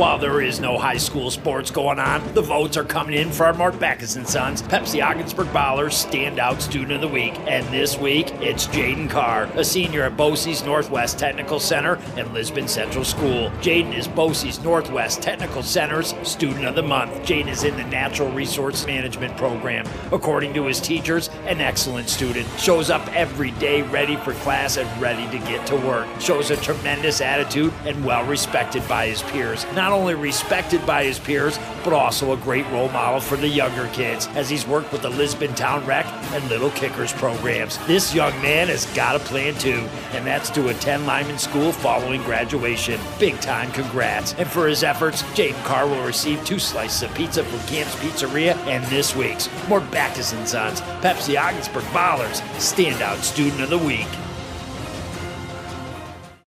While there is no high school sports going on, the votes are coming in for our Mark Backus and Sons Pepsi Ogdensburg Bottlers Standout Student of the Week. And this week, it's Jayden Carr, a senior at BOCES Northwest Technical Center and Lisbon Central School. Jayden is BOCES Northwest Technical Center's Student of the Month. Jayden is in the Natural Resource Management program. According to his teachers, an excellent student. Shows up every day ready for class and ready to get to work. Shows a tremendous attitude and well respected by his peers. Not only respected by his peers, but also a great role model for the younger kids as he's worked with the Lisbon Town Rec and Little Kickers programs. This young man has got a plan too, and that's to attend Lyman School following graduation. Big time congrats. And for his efforts, Jayden Carr will receive two slices of pizza from Camp's Pizzeria and this week's more and Sons Pepsi Ogdensburg Bottlers Standout Student of the Week.